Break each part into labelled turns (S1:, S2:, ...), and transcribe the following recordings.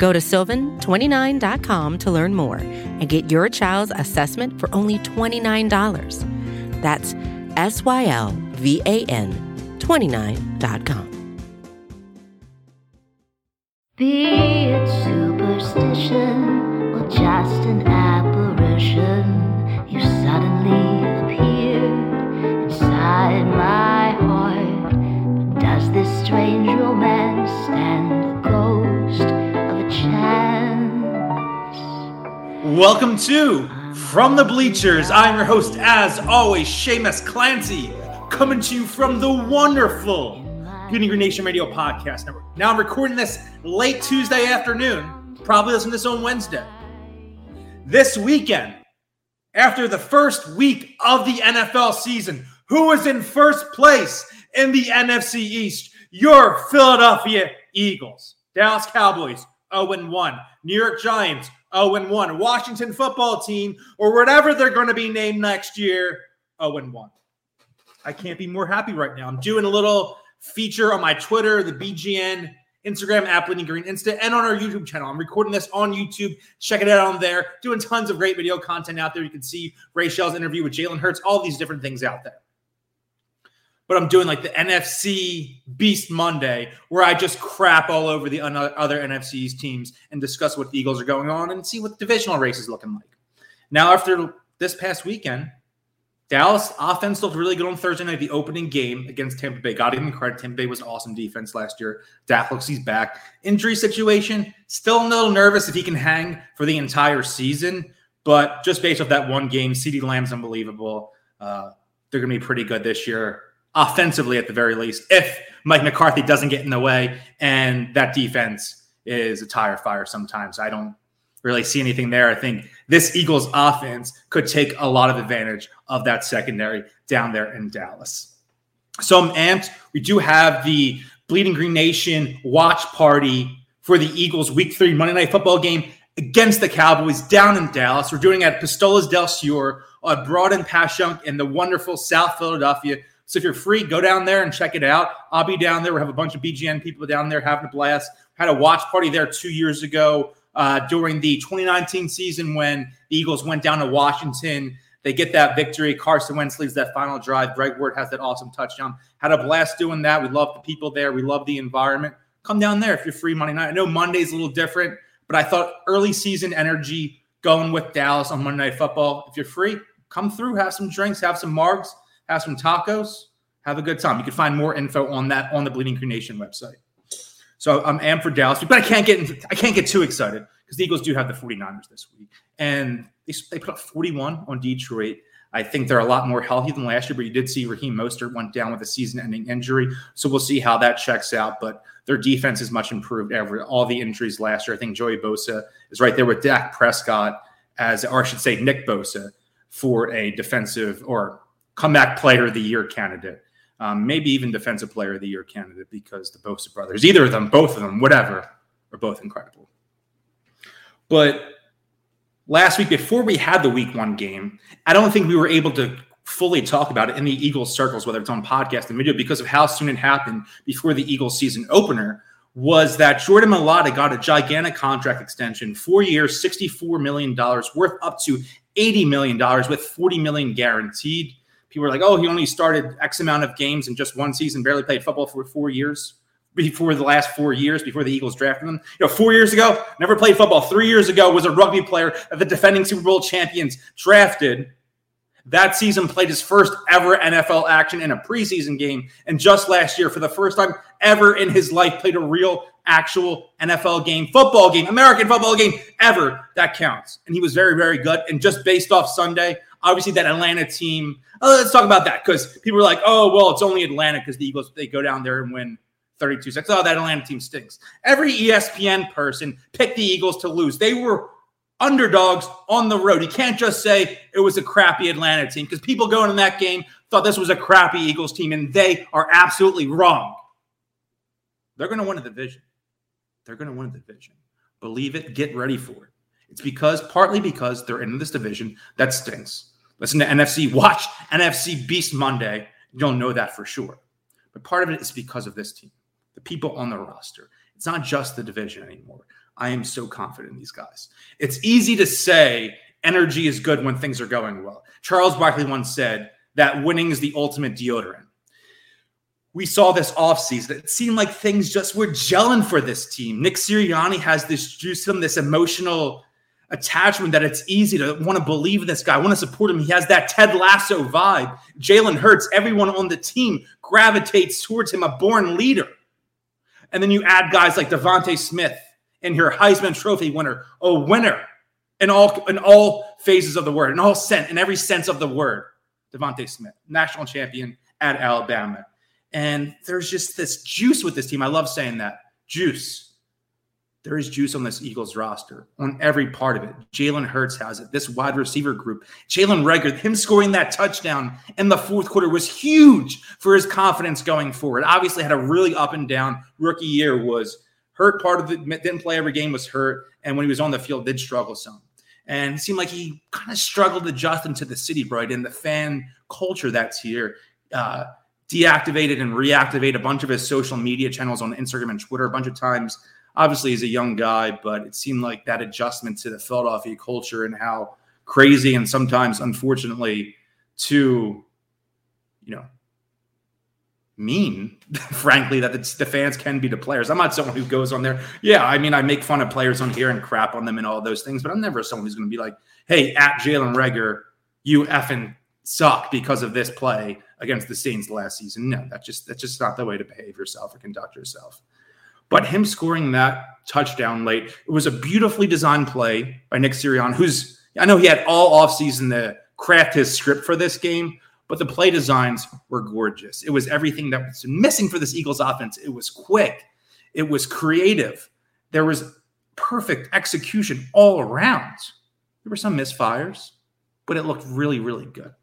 S1: Go to sylvan29.com to learn more and get your child's assessment for only $29. That's S Y L V A N 29.com.
S2: Be it superstition or just an apparition, you suddenly appeared inside my heart. But does this strange romance stand
S3: Welcome to From the Bleachers. Ah. I'm your host, as always, Shamus Clancy, coming to you from the wonderful Bleeding Green Nation Radio Podcast Network. Now I'm recording this late Tuesday afternoon. Probably listen to this on Wednesday. This weekend, after the first week of the NFL season, who is in first place in the NFC East? Your Philadelphia Eagles. Dallas Cowboys, 0 1. New York Giants, 0 1. Washington football team, or whatever they're going to be named next year, 0 1. I can't be more happy right now. I'm doing a little feature on my Twitter, the BGN, Instagram, app, Bleeding Green Insta, and on our YouTube channel. I'm recording this on YouTube. Check it out on there. Doing tons of great video content out there. You can see Raichele's interview with Jalen Hurts, all these different things out there. But I'm doing like the NFC Beast Monday, where I just crap all over the other NFC's teams and discuss what the Eagles are going on and see what the divisional race is looking like. Now, after this past weekend, Dallas offense looked really good on Thursday night, the opening game against Tampa Bay. Got him credit. Tampa Bay was awesome defense last year. Dak looks he's back. Injury situation, still a little nervous if he can hang for the entire season. But just based off that one game, CeeDee Lamb's unbelievable. Uh, they're going to be pretty good this year, offensively at the very least, if Mike McCarthy doesn't get in the way and that defense is a tire fire sometimes. I don't really see anything there. I think this Eagles offense could take a lot of advantage of that secondary down there in Dallas. So I'm amped. We do have the Bleeding Green Nation watch party for the Eagles week three Monday night football game against the Cowboys down in Dallas. We're doing it at Pistolas del Sur on Broad and Passyunk in the wonderful South Philadelphia. So if you're free, go down there and check it out. I'll be down there. We have a bunch of BGN people down there having a blast. Had a watch party there two years ago uh, during the 2019 season when the Eagles went down to Washington. They get that victory. Carson Wentz leads that final drive. Greg Ward has that awesome touchdown. Had a blast doing that. We love the people there. We love the environment. Come down there if you're free Monday night. I know Monday's a little different, but I thought early season energy going with Dallas on Monday Night Football. If you're free, come through, have some drinks, have some margs, have some tacos, have a good time. You can find more info on that on the Bleeding Green Nation website. So um, I'm am for Dallas, but I can't get I can't get too excited because the Eagles do have the 49ers this week, and they, they put up 41 on Detroit. I think they're a lot more healthy than last year, but you did see Raheem Mostert went down with a season-ending injury, so we'll see how that checks out. But their defense is much improved after all the injuries last year. I think Joey Bosa is right there with Dak Prescott as, or I should say, Nick Bosa for a defensive or comeback player of the year candidate um, maybe even defensive player of the year candidate because the Bosa brothers, either of them, both of them, whatever, are both incredible. But last week, before we had the week one game, I don't think we were able to fully talk about it in the Eagles circles, whether it's on podcast and video, because of how soon it happened before the Eagles season opener. Was that Jordan Mailata got a gigantic contract extension, four years, $64 million, worth up to $80 million, with 40 million guaranteed people were like, oh, he only started X amount of games in just one season, barely played football for four years before the last four years before the Eagles drafted him. You know, four years ago, never played football. Three years ago, was a rugby player that the defending Super Bowl champions drafted. That season played his first ever NFL action in a preseason game. And just last year, for the first time ever in his life, played a real, actual NFL game, football game, American football game ever. That counts. And he was very, very good. And just based off Sunday, obviously that Atlanta team Oh, let's talk about that because people are like, oh, well, it's only Atlanta because the Eagles, they go down there and win 32 6. Oh, that Atlanta team stinks. Every ESPN person picked the Eagles to lose. They were underdogs on the road. You can't just say it was a crappy Atlanta team because people going in that game thought this was a crappy Eagles team, and they are absolutely wrong. They're going to win a division. They're going to win a division. Believe it. Get ready for it. It's because, partly because they're in this division that stinks. Listen to NFC. Watch NFC Beast Monday. You'll know that for sure. But part of it is because of this team, the people on the roster. It's not just the division anymore. I am so confident in these guys. It's easy to say energy is good when things are going well. Charles Barkley once said that winning is the ultimate deodorant. We saw this offseason. It seemed like things just were gelling for this team. Nick Sirianni has this juice him, this emotional attachment that it's easy to want to believe in this guy, want to support him. He has that Ted Lasso vibe. Jalen Hurts, everyone on the team gravitates towards him, a born leader. And then you add guys like DeVonta Smith and your Heisman Trophy winner, a winner in all in all phases of the word, in all sense, in every sense of the word. DeVonta Smith, national champion at Alabama. And there's just this juice with this team. I love saying that juice. There is juice on this Eagles roster on every part of it. Jalen Hurts has it. This wide receiver group, Jalen Reagor, him scoring that touchdown in the fourth quarter was huge for his confidence going forward. Obviously, had a really up and down rookie year. Was hurt part of it. Didn't play every game. Was hurt, and when he was on the field, did struggle some. And it seemed like he kind of struggled to adjusting to the city, right, and the fan culture that's here. Uh, deactivated and reactivated a bunch of his social media channels on Instagram and Twitter a bunch of times. Obviously, he's a young guy, but it seemed like that adjustment to the Philadelphia culture and how crazy and sometimes, unfortunately, too, you know, mean, frankly, that the fans can be to players. I'm not someone who goes on there. Yeah, I mean, I make fun of players on here and crap on them and all those things, but I'm never someone who's going to be like, hey, at Jalen Reagor, you effing suck because of this play against the Saints last season. No, that's just that's just not the way to behave yourself or conduct yourself. But him scoring that touchdown late, it was a beautifully designed play by Nick Sirianni, who's I know he had all offseason to craft his script for this game, but the play designs were gorgeous. It was everything that was missing for this Eagles offense. It was quick, it was creative, there was perfect execution all around. There were some misfires, but it looked really, really good.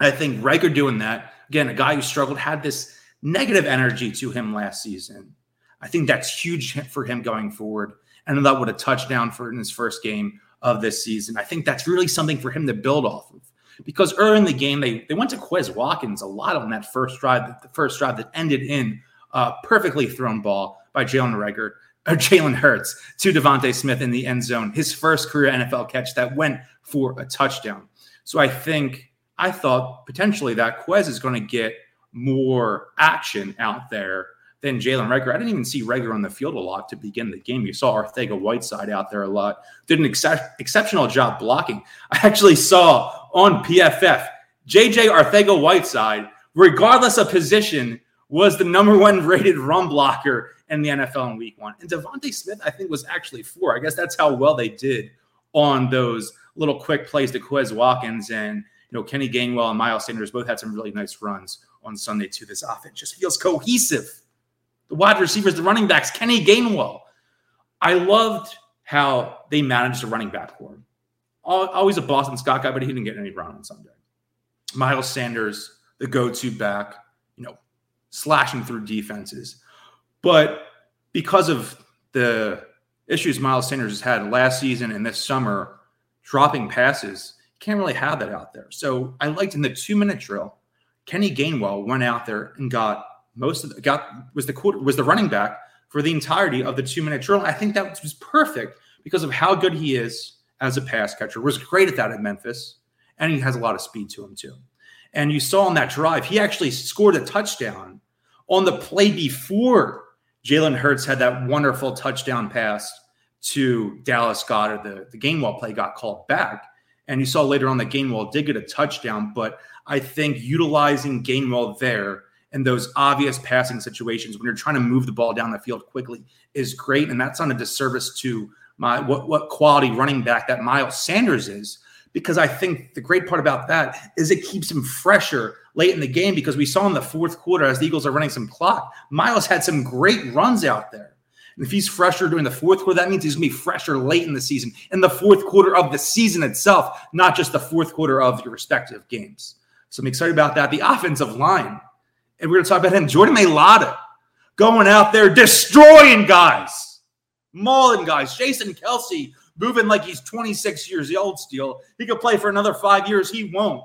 S3: I think Reagor doing that, again, a guy who struggled, had this negative energy to him last season. I think that's huge for him going forward. Ended up with a touchdown for in his first game of this season. I think that's really something for him to build off of. Because early in the game, they, they went to Quez Watkins a lot on that first drive, the first drive that ended in a perfectly thrown ball by Jalen Reagor or Jalen Hurts to DeVonta Smith in the end zone. His first career NFL catch that went for a touchdown. So I think I thought potentially that Quez is going to get more action out there than Jalen Reagor. I didn't even see Reagor on the field a lot to begin the game. You saw Arcega Whiteside out there a lot. Did an ex- exceptional job blocking. I actually saw on PFF JJ Arcega Whiteside, regardless of position, was the number one rated run blocker in the NFL in week one. And DeVonta Smith, I think, was actually four. I guess that's how well they did on those little quick plays to Quez Watkins. And, you know, Kenny Gainwell and Miles Sanders both had some really nice runs on Sunday, too. This offense just feels cohesive. The wide receivers, the running backs, Kenny Gainwell. I loved how they managed the running back corps. Always a Boston Scott guy, but he didn't get any run on Sunday. Miles Sanders, the go-to back, you know, slashing through defenses. But because of the issues Miles Sanders has had last season and this summer, dropping passes, can't really have that out there. So I liked in the two minute drill, Kenny Gainwell went out there and got most of the got was the quarter was the running back for the entirety of the two minute drill. I think that was perfect because of how good he is as a pass catcher. Was great at that at Memphis, and he has a lot of speed to him too. And you saw on that drive, he actually scored a touchdown on the play before Jalen Hurts had that wonderful touchdown pass to Dallas Goedert. The, the Gainwell play got called back. And you saw later on that Gainwell did get a touchdown, but I think utilizing Gainwell there and those obvious passing situations when you're trying to move the ball down the field quickly is great. And that's on a disservice to my what, what quality running back that Miles Sanders is. Because I think the great part about that is it keeps him fresher late in the game because we saw in the fourth quarter as the Eagles are running some clock, Miles had some great runs out there. And if he's fresher during the fourth quarter, that means he's going to be fresher late in the season, in the fourth quarter of the season itself, not just the fourth quarter of your respective games. So I'm excited about that. The offensive line, and we're going to talk about him, Jordan Mailata, going out there destroying guys, mauling guys. Jason Kelce moving like he's 26 years old still. He could play for another five years. He won't,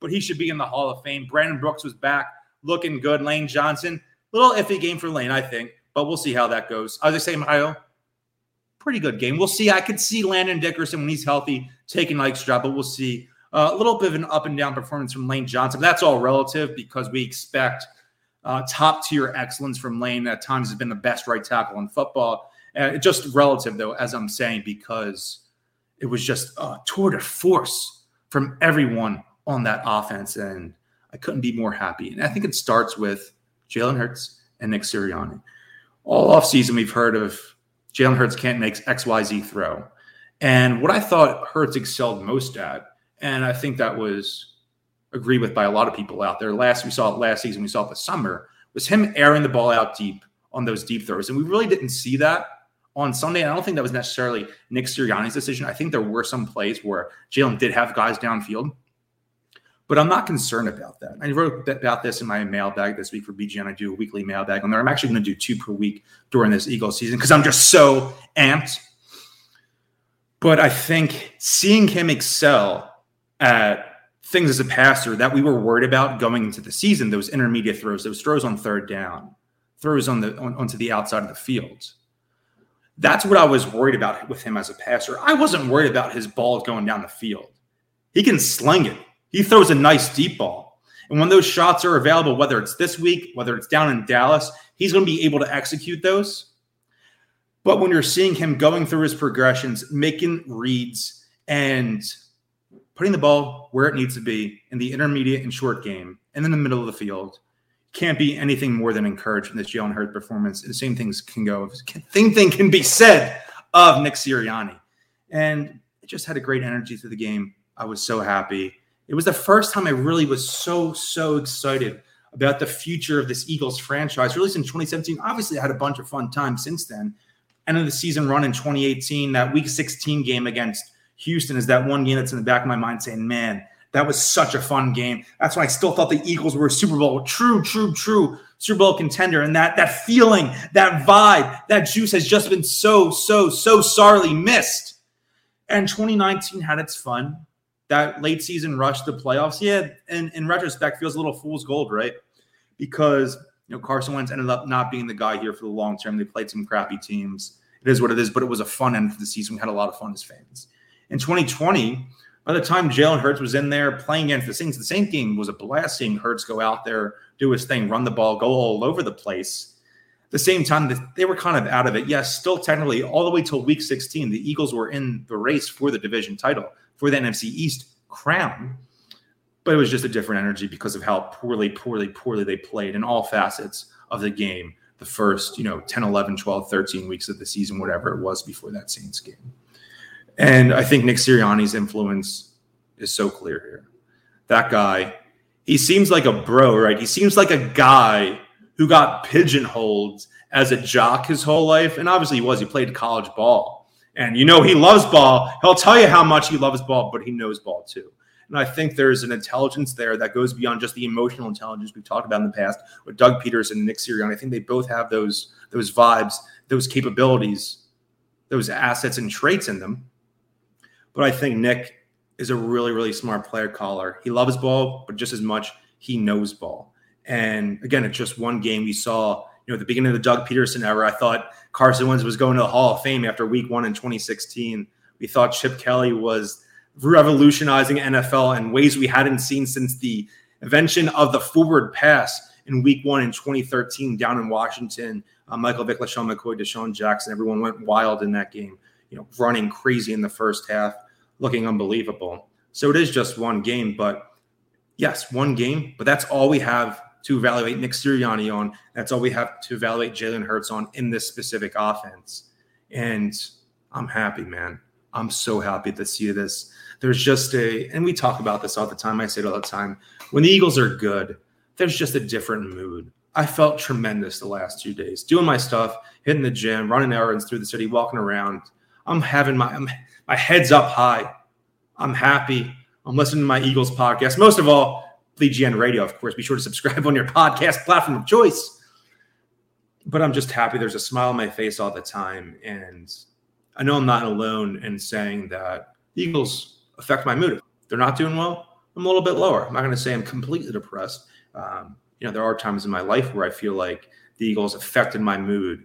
S3: but he should be in the Hall of Fame. Brandon Brooks was back looking good. Lane Johnson, little iffy game for Lane, I think but we'll see how that goes. Isaac Seumalo, pretty good game. We'll see. I could see Landon Dickerson when he's healthy taking Ike's job, but we'll see. Uh, a little bit of an up and down performance from Lane Johnson. That's all relative because we expect uh, top tier excellence from Lane. At times, has been the best right tackle in football. Uh, just relative, though, as I'm saying, because it was just a tour de force from everyone on that offense, and I couldn't be more happy. And I think it starts with Jalen Hurts and Nick Sirianni all offseason we've heard of Jalen Hurts can't make XYZ throw. And what I thought Hurts excelled most at, and I think that was agreed with by a lot of people out there. Last we saw it last season, we saw it this summer, was him airing the ball out deep on those deep throws. And we really didn't see that on Sunday. And I don't think that was necessarily Nick Sirianni's decision. I think there were some plays where Jalen did have guys downfield but I'm not concerned about that. I wrote about this in my mailbag this week for BGN. I do a weekly mailbag on there. I'm actually going to do two per week during this Eagles season because I'm just so amped. But I think seeing him excel at things as a passer that we were worried about going into the season, those intermediate throws, those throws on third down, throws on the on, onto the outside of the field. That's what I was worried about with him as a passer. I wasn't worried about his balls going down the field. He can sling it. He throws a nice deep ball. And when those shots are available, whether it's this week, whether it's down in Dallas, he's going to be able to execute those. But when you're seeing him going through his progressions, making reads, and putting the ball where it needs to be in the intermediate and short game and in the middle of the field, can't be anything more than encouraged from this Jalen Hurts performance. And the same things can go, same thing can be said of Nick Sirianni. And it just had a great energy through the game. I was so happy. It was the first time I really was so, so excited about the future of this Eagles franchise. Released in 2017. Obviously, I had a bunch of fun times since then. End of the season run in 2018, that week 16 game against Houston is that one game that's in the back of my mind saying, man, that was such a fun game. That's why I still thought the Eagles were a Super Bowl, true, true, true Super Bowl contender. And that that feeling, that vibe, that juice has just been so, so, so sorely missed. And 2019 had its fun that late season rush to playoffs, yeah, in, in retrospect, feels a little fool's gold, right? Because you know Carson Wentz ended up not being the guy here for the long term. They played some crappy teams. It is what it is, but it was a fun end to the season. We had a lot of fun as fans. In 2020, by the time Jalen Hurts was in there playing against the Saints, the Saints game was a blast seeing Hurts go out there, do his thing, run the ball, go all over the place. At the same time, they were kind of out of it. Yes, still technically, all the way till week 16, the Eagles were in the race for the division title for the NFC East crown. But it was just a different energy because of how poorly, poorly, poorly they played in all facets of the game the first, you know, 10, 11, 12, 13 weeks of the season, whatever it was before that Saints game. And I think Nick Sirianni's influence is so clear here. That guy, he seems like a bro, right? He seems like a guy who got pigeonholed as a jock his whole life. And obviously he was, he played college ball. And you know he loves ball. He'll tell you how much he loves ball, but he knows ball too. And I think there's an intelligence there that goes beyond just the emotional intelligence we've talked about in the past with Doug Pederson and Nick Sirianni. I think they both have those those vibes, those capabilities, those assets and traits in them. But I think Nick is a really, really smart player caller. He loves ball, but just as much he knows ball. And again, it's just one game we saw you know, at the beginning of the Doug Pederson era, I thought Carson Wentz was going to the Hall of Fame after week one in 2016. We thought Chip Kelly was revolutionizing NFL in ways we hadn't seen since the invention of the forward pass in week one in 2013 down in Washington. Uh, Michael Vick, LeSean McCoy, DeSean Jackson, everyone went wild in that game, you know, running crazy in the first half, looking unbelievable. So it is just one game, but yes, one game, but that's all we have to evaluate Nick Sirianni on. That's all we have to evaluate Jalen Hurts on in this specific offense. And I'm happy, man. I'm so happy to see this. There's just a, and we talk about this all the time. I say it all the time. When the Eagles are good, there's just a different mood I felt tremendous the last two days, doing my stuff, hitting the gym, running errands through the city, walking around. I'm having my I'm, my head's up high. I'm happy. I'm listening to my Eagles podcast. Most of all, GN Radio, of course. Be sure to subscribe on your podcast platform of choice. But I'm just happy. There's a smile on my face all the time, and I know I'm not alone in saying that Eagles affect my mood. If they're not doing well. I'm a little bit lower. I'm not going to say I'm completely depressed. Um, you know, there are times in my life where I feel like the Eagles affected my mood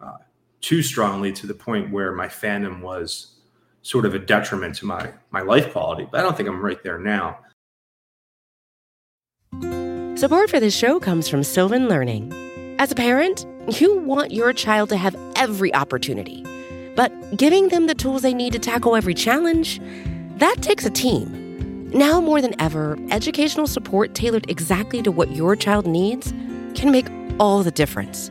S3: uh, too strongly to the point where my fandom was sort of a detriment to my my life quality. But I don't think I'm right there now.
S1: Support for this show comes from Sylvan Learning. As a parent, you want your child to have every opportunity, but giving them the tools they need to tackle every challenge, that takes a team. Now more than ever, educational support tailored exactly to what your child needs can make all the difference.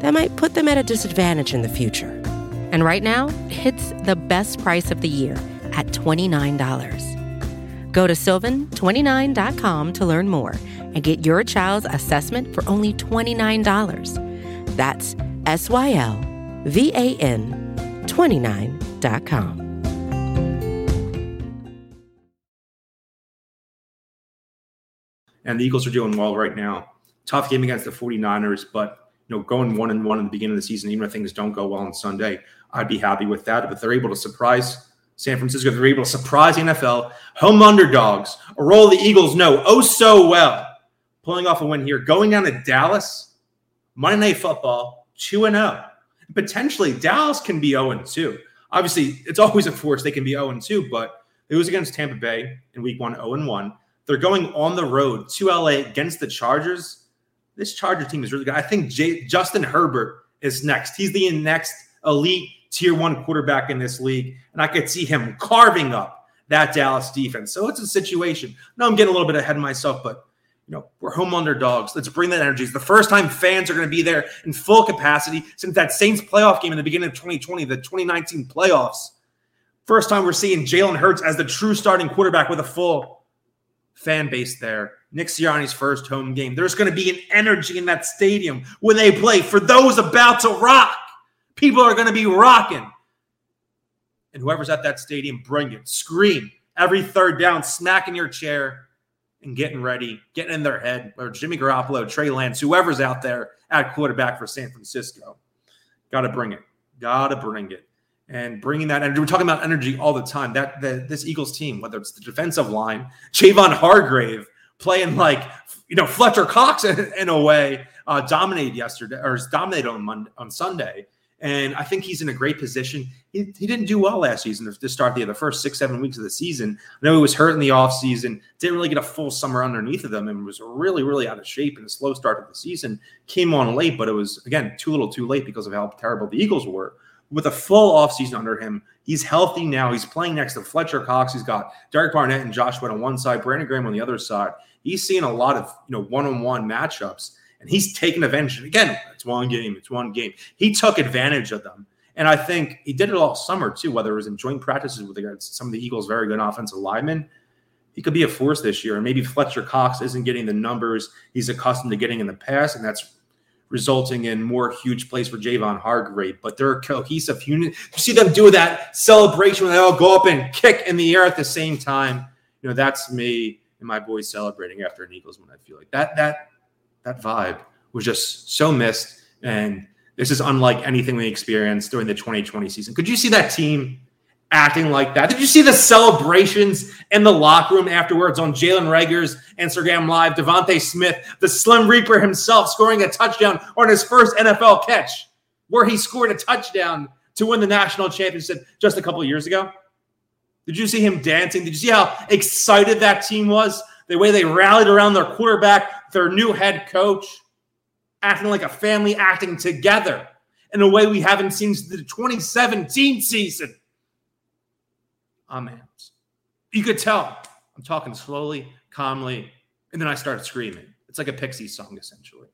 S1: that might put them at a disadvantage in the future. And right now, it's the best price of the year at $29. Go to sylvan29.com to learn more and get your child's assessment for only $29. That's S Y L V A N 29.com.
S3: and the Eagles are doing well right now. Tough game against the 49ers, but you know, going one and one in the beginning of the season, even if things don't go well on Sunday, I'd be happy with that. But they're able to surprise San Francisco, they're able to surprise the NFL, home underdogs, a role the Eagles know oh so well, pulling off a win here, going down to Dallas, Monday Night Football, 2 and 0. Potentially, Dallas can be 0 2. Obviously, it's always a force they can be 0 2, but it was against Tampa Bay in week one, 0 1. They're going on the road to LA against the Chargers. This Charger team is really good. I think Jay, Justin Herbert is next. He's the next elite tier one quarterback in this league. And I could see him carving up that Dallas defense. So it's a situation. No, I'm getting a little bit ahead of myself, but you know, we're home underdogs. Let's bring that energy. It's the first time fans are going to be there in full capacity since that Saints playoff game in the beginning of 2020, the 2019 playoffs. First time we're seeing Jalen Hurts as the true starting quarterback with a full fan base there. Nick Sirianni's first home game. There's going to be an energy in that stadium when they play for those about to rock. People are going to be rocking. And whoever's at that stadium, bring it. Scream every third down, smacking your chair and getting ready, getting in their head, or Jimmy Garoppolo, Trey Lance, whoever's out there at quarterback for San Francisco. Got to bring it. Got to bring it and bringing that energy. We're talking about energy all the time. That this Eagles team, whether it's the defensive line, Javon Hargrave playing like you know Fletcher Cox in, in a way, uh, dominated yesterday or dominated on Monday, on Sunday. And I think he's in a great position. He, he didn't do well last season to start the, the first six, seven weeks of the season. I know he was hurt in the offseason, didn't really get a full summer underneath of them, and was really, really out of shape in a slow start of the season. Came on late, but it was, again, too little too late because of how terrible the Eagles were with a full offseason under him. He's healthy now. He's playing next to Fletcher Cox. He's got Derek Barnett and Josh Sweat on one side, Brandon Graham on the other side. He's seeing a lot of you know one-on-one matchups, and he's taking advantage. Again, it's one game. It's one game. He took advantage of them. And I think he did it all summer too, whether it was in joint practices with some of the Eagles' very good offensive linemen. He could be a force this year. And maybe Fletcher Cox isn't getting the numbers he's accustomed to getting in the past, and that's resulting in more huge plays for Javon Hargrave. But they're a cohesive unit. You see them do that celebration when they all go up and kick in the air at the same time. You know, that's me and my boys celebrating after an Eagles win. I feel like that that that vibe was just so missed. And this is unlike anything we experienced during the 2020 season. Could you see that team acting like that. Did you see the celebrations in the locker room afterwards on Jalen Reagor's Instagram Live? DeVonta Smith, the Slim Reaper himself, scoring a touchdown on his first NFL catch, where he scored a touchdown to win the national championship just a couple years ago. Did you see him dancing? Did you see how excited that team was? The way they rallied around their quarterback, their new head coach. acting like a family, acting together in a way we haven't seen since the 2017 season. Amped. You could tell I'm talking slowly, calmly, and then I start screaming. It's like a Pixie song, essentially.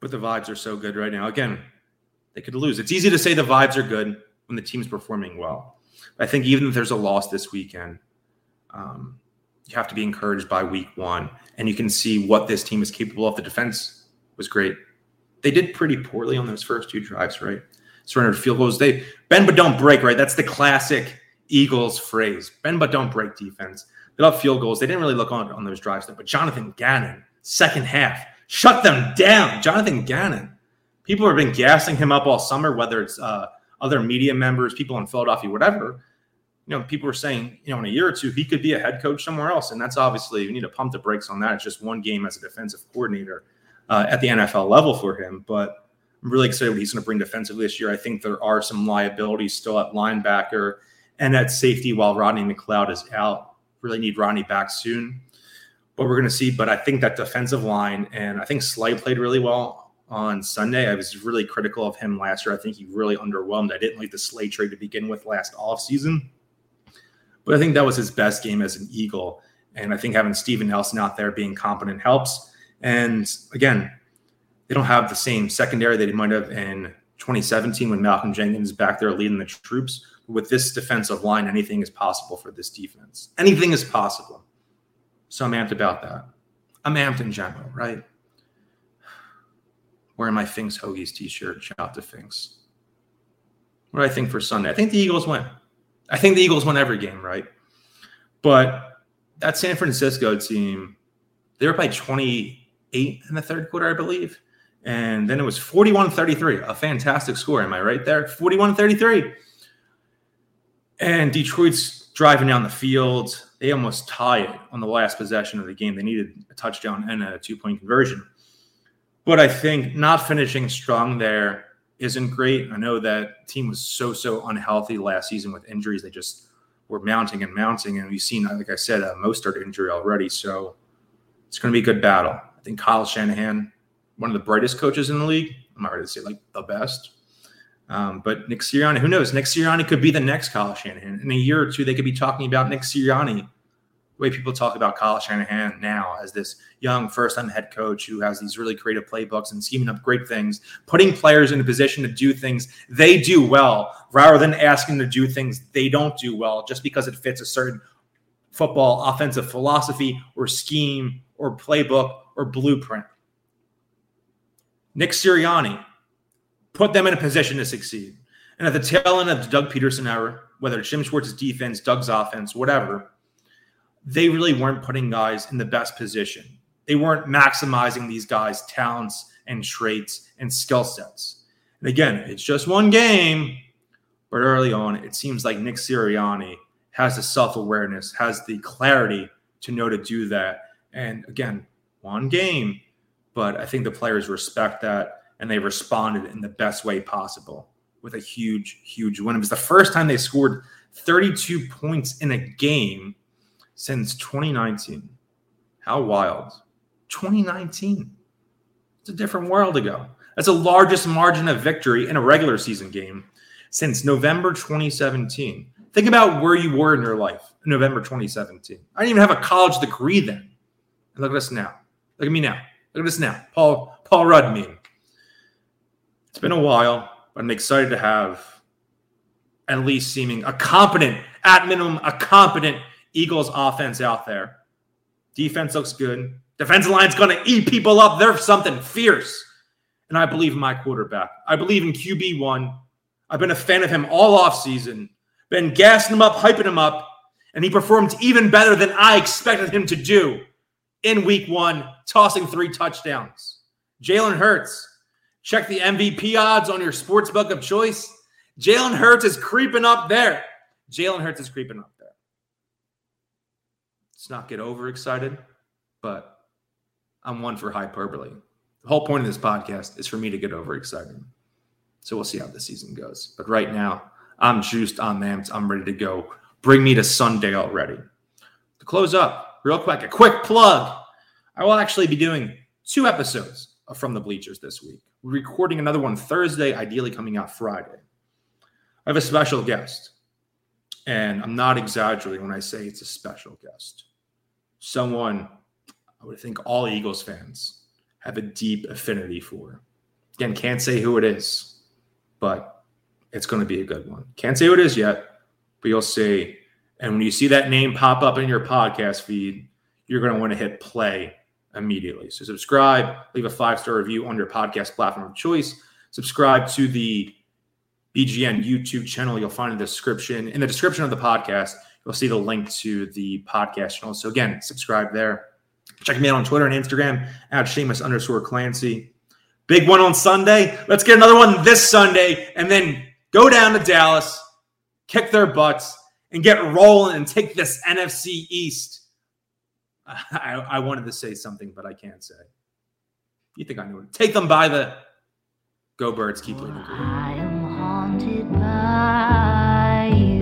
S3: But the vibes are so good right now. Again, they could lose. It's easy to say the vibes are good when the team's performing well. I think even if there's a loss this weekend, um, you have to be encouraged by week one, and you can see what this team is capable of. The defense was great. They did pretty poorly on those first two drives, right? Surrendered field goals. They bend but don't break, right? That's the classic Eagles phrase: bend but don't break defense. They love field goals. They didn't really look on on those drives, though. But Jonathan Gannon, second half, shut them down. Jonathan Gannon. People have been gassing him up all summer, whether it's uh, other media members, people in Philadelphia, whatever you know, people were saying, you know, in a year or two, he could be a head coach somewhere else. And that's obviously, you need to pump the brakes on that. It's just one game as a defensive coordinator uh, at the NFL level for him. But I'm really excited what he's going to bring defensively this year. I think there are some liabilities still at linebacker and at safety while Rodney McLeod is out. Really need Rodney back soon. But we're going to see. But I think that defensive line, and I think Slay played really well on Sunday. I was really critical of him last year. I think he really underwhelmed. I didn't like the Slay trade to begin with last offseason. But I think that was his best game as an Eagle. And I think having Steven Nelson out there being competent helps. And again, they don't have the same secondary that they might have in 2017 when Malcolm Jenkins back there leading the troops. With this defensive line, anything is possible for this defense. Anything is possible. So I'm amped about that. I'm amped in general, right? Wearing my Finks Hoagies t-shirt. Shout out to Finks. What do I think for Sunday? I think the Eagles win. I think the Eagles won every game, right? But that San Francisco team, they were by 28 in the third quarter, I believe. And then it was 41 33, a fantastic score. Am I right there? 41 33. And Detroit's driving down the field. They almost tie it on the last possession of the game. They needed a touchdown and a two point conversion. But I think not finishing strong there isn't great. I know that team was so so unhealthy last season with injuries. They just were mounting and mounting, and we've seen, like I said, a Mostert injury already. So it's going to be a good battle. I think Kyle Shanahan, one of the brightest coaches in the league. I'm not ready to say like the best. Um, but Nick Sirianni, who knows? Nick Sirianni could be the next Kyle Shanahan. In a year or two, they could be talking about Nick Sirianni way people talk about Kyle Shanahan now as this young first-time head coach who has these really creative playbooks and scheming up great things, putting players in a position to do things they do well, rather than asking them to do things they don't do well just because it fits a certain football offensive philosophy or scheme or playbook or blueprint. Nick Sirianni put them in a position to succeed. And at the tail end of the Doug Pederson era, whether it's Jim Schwartz's defense, Doug's offense, whatever, they really weren't putting guys in the best position. They weren't maximizing these guys' talents and traits and skill sets. And again, it's just one game, but early on, it seems like Nick Sirianni has the self awareness, has the clarity to know to do that. And again, one game, but I think the players respect that and they responded in the best way possible with a huge, huge win. It was the first time they scored 32 points in a game since 2019. How wild. 2019. It's a different world ago. That's the largest margin of victory in a regular season game since November 2017. Think about where you were in your life in November 2017. I didn't even have a college degree then. And look at us now. Look at me now. Look at us now. Paul Paul Rudd meme. It's been a while, but I'm excited to have at least seeming a competent, at minimum, a competent Eagles offense out there. Defense looks good. Defensive line's going to eat people up. They're something fierce. And I believe in my quarterback. I believe in QB1. I've been a fan of him all offseason, been gassing him up, hyping him up, and he performed even better than I expected him to do in week one, tossing three touchdowns. Jalen Hurts, check the MVP odds on your sports book of choice. Jalen Hurts is creeping up there. Jalen Hurts is creeping up. Let's not get overexcited, but I'm one for hyperbole. The whole point of this podcast is for me to get overexcited. So we'll see how the season goes. But right now, I'm juiced, I'm amped, I'm ready to go. Bring me to Sunday already. To close up, real quick, a quick plug. I will actually be doing two episodes From the Bleachers this week. We're recording another one Thursday, ideally coming out Friday. I have a special guest, and I'm not exaggerating when I say it's a special guest. Someone I would think all Eagles fans have a deep affinity for. Again, can't say who it is, but it's going to be a good one. Can't say who it is yet, but you'll see. And when you see that name pop up in your podcast feed, you're going to want to hit play immediately. So subscribe, leave a five star review on your podcast platform of choice. Subscribe to the BGN YouTube channel. You'll find in the description in the description of the podcast. You'll see the link to the podcast channel. So again, subscribe there. Check me out on Twitter and Instagram at Shamus underscore Clancy. Big one on Sunday. Let's get another one this Sunday and then go down to Dallas, kick their butts, and get rolling and take this NFC East. I, I wanted to say something, but I can't say. You think I knew it? Take them by the Go Birds, keep leading. I am haunted by you.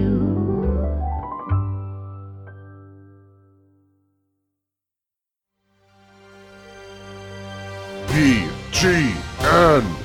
S4: BGN